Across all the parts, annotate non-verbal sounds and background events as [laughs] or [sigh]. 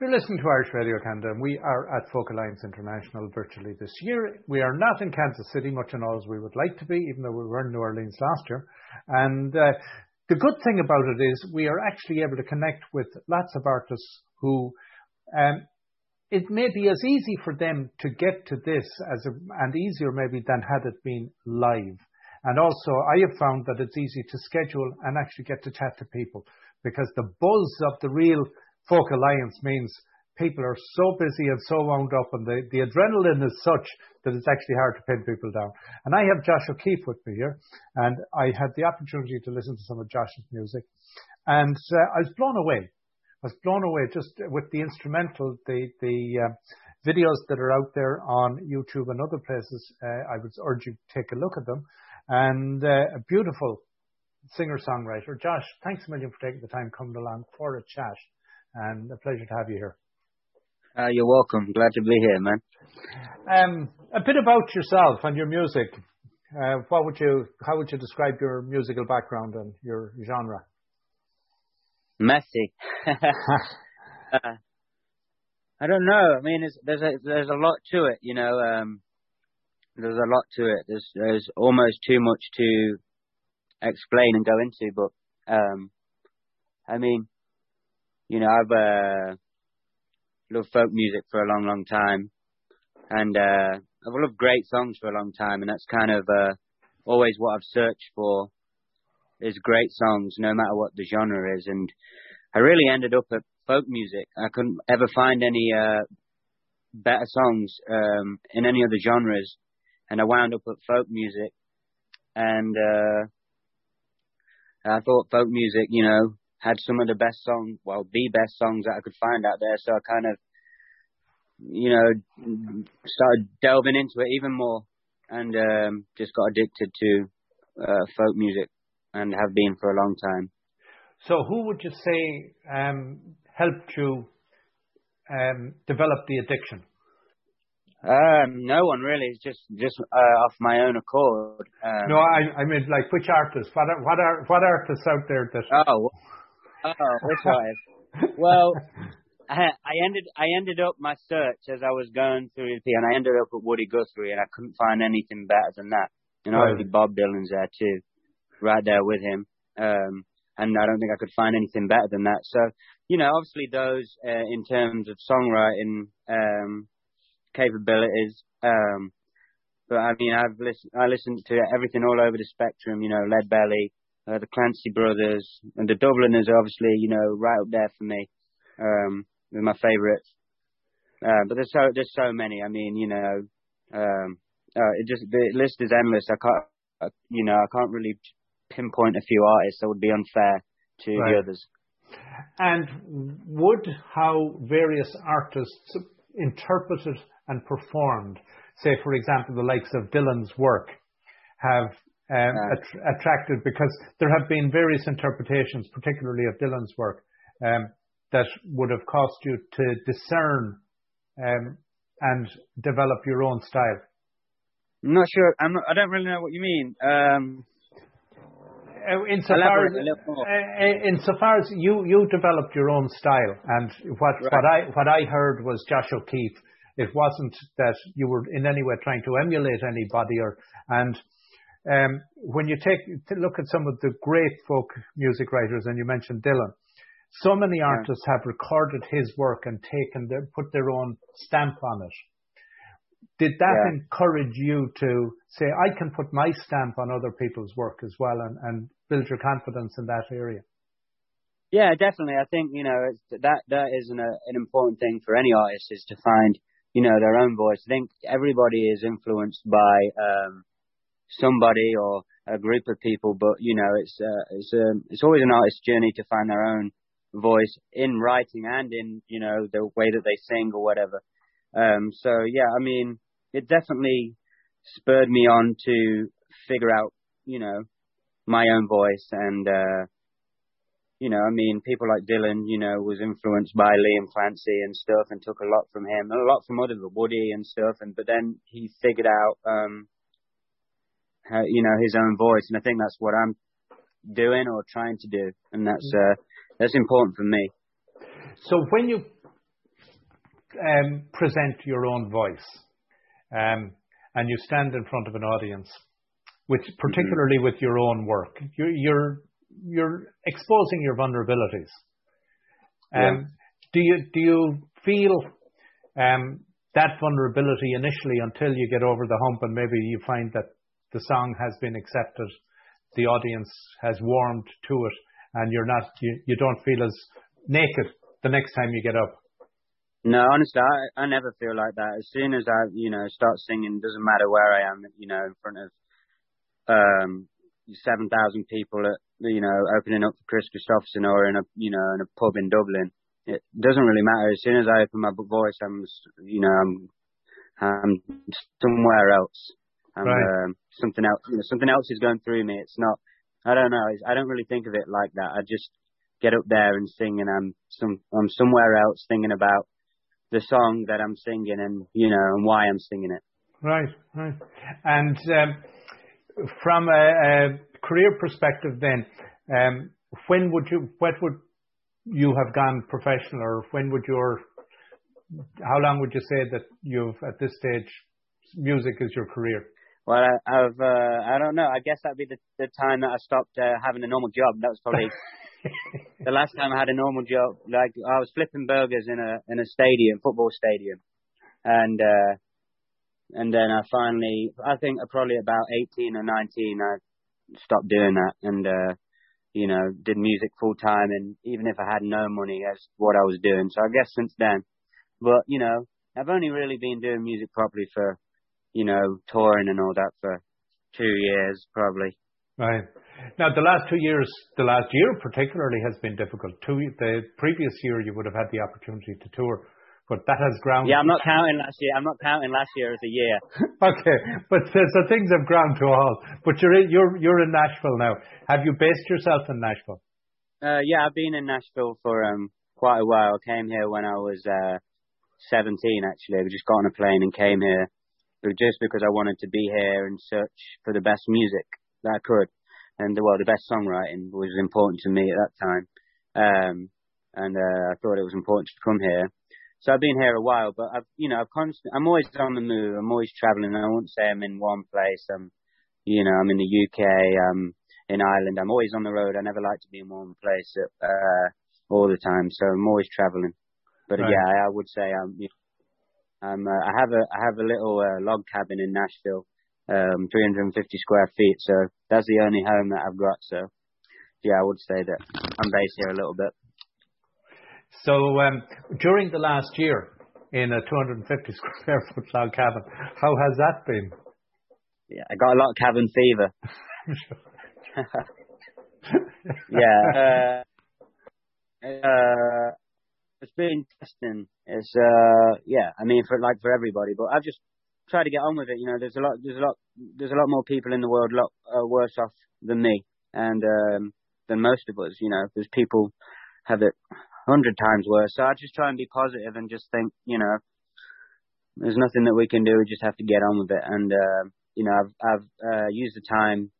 You're listening to Irish Radio Canada, and we are at Folk Alliance International virtually this year. We are not in Kansas City, much and all as we would like to be, even though we were in New Orleans last year. And uh, the good thing about it is we are actually able to connect with lots of artists who um, it may be as easy for them to get to this as a, and easier maybe than had it been live. And also, I have found that it's easy to schedule and actually get to chat to people because the buzz of the real Folk Alliance means people are so busy and so wound up, and the, the adrenaline is such that it's actually hard to pin people down. And I have Josh O'Keefe with me here, and I had the opportunity to listen to some of Josh's music, and uh, I was blown away. I was blown away just with the instrumental, the the uh, videos that are out there on YouTube and other places. Uh, I would urge you to take a look at them and uh, a beautiful singer-songwriter. Josh, thanks a million for taking the time coming along for a chat, and a pleasure to have you here. Uh, you're welcome. Glad to be here, man. Um, a bit about yourself and your music. Uh, what would you? How would you describe your musical background and your genre? Messy. [laughs] [laughs] uh, I don't know. I mean, there's a there's a lot to it, you know. Um, there's a lot to it. There's there's almost too much to explain and go into, but um, I mean, you know, I've uh, loved folk music for a long, long time, and uh, I've loved great songs for a long time, and that's kind of uh, always what I've searched for is great songs, no matter what the genre is, and I really ended up at folk music. I couldn't ever find any uh, better songs um, in any other genres. And I wound up at folk music, and uh, I thought folk music, you know, had some of the best songs, well, the best songs that I could find out there. So I kind of, you know, started delving into it even more, and um, just got addicted to uh, folk music, and have been for a long time. So, who would you say um, helped you um, develop the addiction? Um, no one really. It's just just uh, off my own accord. Um, no, I I mean like which artists? What are what are what artists out there that? Oh, oh, which [laughs] artists? well, I, I ended I ended up my search as I was going through the and I ended up at Woody Guthrie, and I couldn't find anything better than that. And right. obviously Bob Dylan's there too, right there with him. Um, and I don't think I could find anything better than that. So, you know, obviously those uh, in terms of songwriting. Um, capabilities. Um, but I mean, I've listened, I listened to everything all over the spectrum. You know, Lead Belly, uh, the Clancy Brothers, and the Dubliners are obviously, you know, right up there for me. Um, they're my favourites. Uh, but there's so there's so many. I mean, you know, um, uh, it just the list is endless. I can't, uh, you know, I can't really pinpoint a few artists. That would be unfair to right. the others. And would how various artists interpreted and performed. Say, for example, the likes of Dylan's work have attracted because there have been various interpretations, particularly of Dylan's work, um, that would have caused you to discern um, and develop your own style. I'm not sure. I don't really know what you mean. Um, uh, insofar as, uh, insofar as you, you developed your own style, and what, I what I heard was Josh O'Keefe it wasn't that you were in any way trying to emulate anybody or, and um, when you take look at some of the great folk music writers, and you mentioned Dylan, so many artists have recorded his work and taken their, put their own stamp on it. Did that encourage you to say, I can put my stamp on other people's work as well and, and build your confidence in that area? Yeah, definitely. I think, you know, that, that is an, an important thing for any artist is to find you know, their own voice. I think everybody is influenced by um, somebody or a group of people, but you know, it's uh, it's um, it's always an artist's journey to find their own voice in writing and in you know the way that they sing or whatever. Um, so yeah, I mean, it definitely spurred me on to figure out, you know, my own voice and uh, you know, I mean, people like Dylan, you know, was influenced by Liam Clancy and stuff, and took a lot from him, and a lot from other Woody and stuff, and but then he figured out, um, you know, his own voice, and I think that's what I'm doing or trying to do, and that's uh, that's important for me. So when you um, present your own voice, um, and you stand in front of an audience, which mm-hmm. particularly mm-hmm. with your own work, you're, you're, you're exposing your vulnerabilities. Um, yeah. Do you do you feel um, that vulnerability initially until you get over the hump and maybe you find that the song has been accepted, the audience has warmed to it, and you're not you, you don't feel as naked the next time you get up? No, honestly, I, I never feel like that. As soon as I, you know, start singing, doesn't matter where I am, you know, in front of um, seven thousand people at, you know, opening up for Kris Kristofferson or in a, you know, in a pub in Dublin. It doesn't really matter. As soon as I open my voice, I'm, you know, I'm, I'm somewhere else. I'm, right. um, something else, you know, something else is going through me. It's not, I don't know. I don't really think of it like that. I just get up there and sing, and I'm some, I'm somewhere else thinking about the song that I'm singing and you know and why I'm singing it. Right, right. And um, from a, a, career perspective, then, um, when would you what would you have gone professional, or when would your how long would you say that you've at this stage music is your career? Well, I, have uh, I don't know. I guess that'd be the, the time that I stopped uh, having a normal job. That was probably [laughs] the last time I had a normal job, like I was flipping burgers in a in a stadium, football stadium, and uh, and then I finally, I think probably about 18 or 19, I stopped doing that and uh, you know did music full time, and even if I had no money, that's what I was doing. So I guess since then, but you know, I've only really been doing music properly for, you know, touring and all that for two years probably. Right. Now, the last two years, the last year particularly has been difficult. Two, the previous year you would have had the opportunity to tour, but that has ground. Yeah, I'm not counting last year. I'm not counting last year as a year. [laughs] okay, but so, so, things have ground to a halt. But you're in, you're you're in Nashville now. Have you based yourself in Nashville? Uh, yeah, I've been in Nashville for um quite a while. I came here when I was uh 17. Actually, I just got on a plane and came here, just because I wanted to be here and search for the best music that I could and well, the best songwriting was important to me at that time, um, and uh, I thought it was important to come here. So I've been here a while, but I've, you know, I've constant, I'm always on the move. I'm always traveling. I won't say I'm in one place. I'm, you know, I'm in the UK. I'm in Ireland. I'm always on the road. I never like to be in one place uh, all the time. So I'm always traveling. But right. yeah, I, I would say I'm. I'm. Uh, I have a. I have a little uh, log cabin in Nashville um, 350 square feet. So that's the only home that I've got. So yeah, I would say that I'm based here a little bit. So um, during the last year in a 250 [laughs] square foot log cabin, how has that been? Yeah, I got a lot of cabin fever. [laughs] [laughs] yeah. Uh, uh, it's been testing. It's uh, yeah. I mean, for like for everybody, but I've just try to get on with it. You know, there's a lot, there's a lot, there's a lot more people in the world a lot uh, worse off than me and um, than most of us. You know, there's people have it hundred times worse. So I just try and be positive and just think, you know, there's nothing that we can do. We just have to get on with it. And uh, you know, I've I've uh, used the time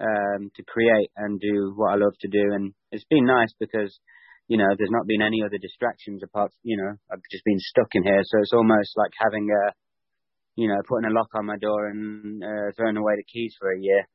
um, to create and do what I love to do, and it's been nice because you know there's not been any other distractions apart. You know, I've just been stuck in here, so it's almost like having a you know, putting a lock on my door and uh, throwing away the keys for a year.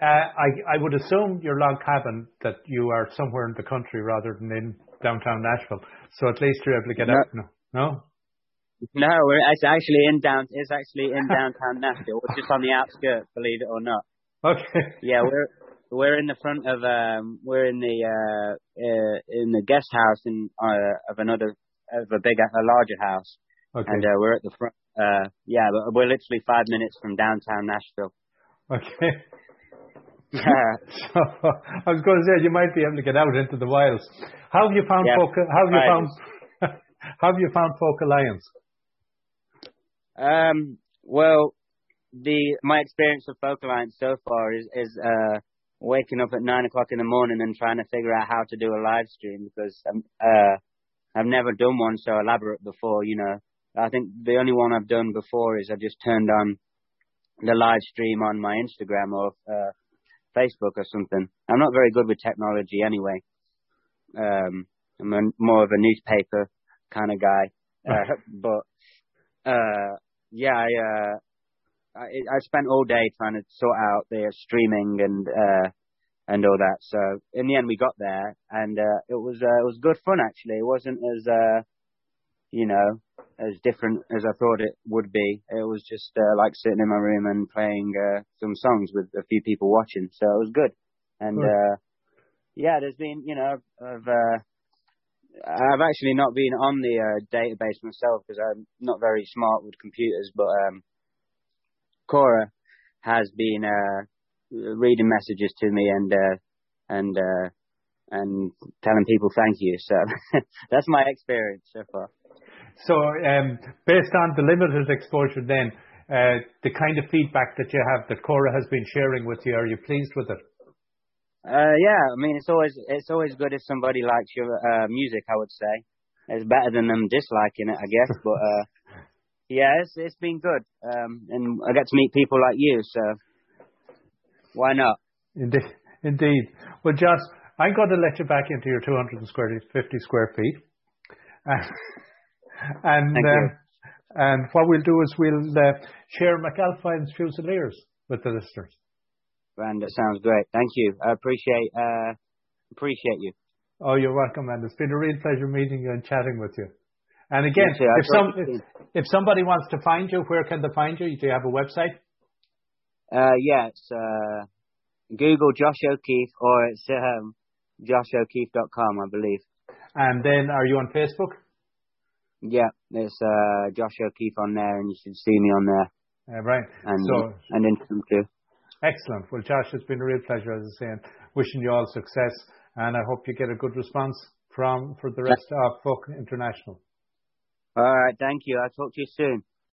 Uh, I, I would assume your log cabin that you are somewhere in the country rather than in downtown Nashville. So at least you're able to get no. out. No, no, no. It's actually in down. It's actually in downtown Nashville. Just on the outskirts, believe it or not. [laughs] Okay. Yeah, we're we're in the front of um we're in the uh, uh in the guest house in uh, of another of a bigger a larger house. Okay. And uh, we're at the front uh, yeah, but we're literally five minutes from downtown Nashville. Okay. [laughs] Yeah. [laughs] so, I was going to say you might be able to get out into the wilds. How have you found yeah, folk? [laughs] How have you found? how have you found Folk Alliance? Um. Well, the my experience of Folk Alliance so far is is uh waking up at nine o'clock in the morning and trying to figure out how to do a live stream because um, uh I've never done one so elaborate before. You know, I think the only one I've done before is I just turned on the live stream on my Instagram or uh, Facebook or something. I'm not very good with technology anyway. Um, I'm a, more of a newspaper kind of guy. Uh, [laughs] but uh, yeah, I, uh, I I spent all day trying to sort out the streaming and uh, and all that. So in the end, we got there, and uh, it was uh, it was good fun actually. It wasn't as uh, you know as different as I thought it would be. It was just uh, like sitting in my room and playing uh, some songs with a few people watching. So it was good, and uh, yeah, there's been you know I've uh, I've actually not been on the uh, database myself because I'm not very smart with computers, but um, Cora has been uh, reading messages to me and uh, and uh, and telling people thank you. So [laughs] that's my experience so far. So, um, based on the limited exposure, then uh, the kind of feedback that you have that Cora has been sharing with you, are you pleased with it? Uh, yeah, I mean it's always it's always good if somebody likes your uh, music. I would say it's better than them disliking it, I guess. But uh, yeah, it's it's been good, um, and I get to meet people like you, so why not? Indeed, indeed. Well, Josh, I'm going to let you back into your 250 square feet, and [laughs] um, and what we'll do is we'll uh, share McAlpine's Fusiliers with the listeners. And that sounds great. Thank you. I appreciate uh, appreciate you. Oh, you're welcome, man. It's been a real pleasure meeting you and chatting with you. And again, if some if, if, somebody wants to find you, where can they find you? Do you have a website? Uh, yeah, it's uh, Google Josh O'Keefe or it's um, joshokeefe.com, I believe. And then, are you on Facebook? Yeah, it's uh, Josh O'Keefe on there, and you should see me on there. Uh, right. And so, and Instagram too. Excellent. Well, Josh, it's been a real pleasure, as I say, and wishing you all success. And I hope you get a good response from for the rest of Folk International. All right. Thank you. I'll talk to you soon.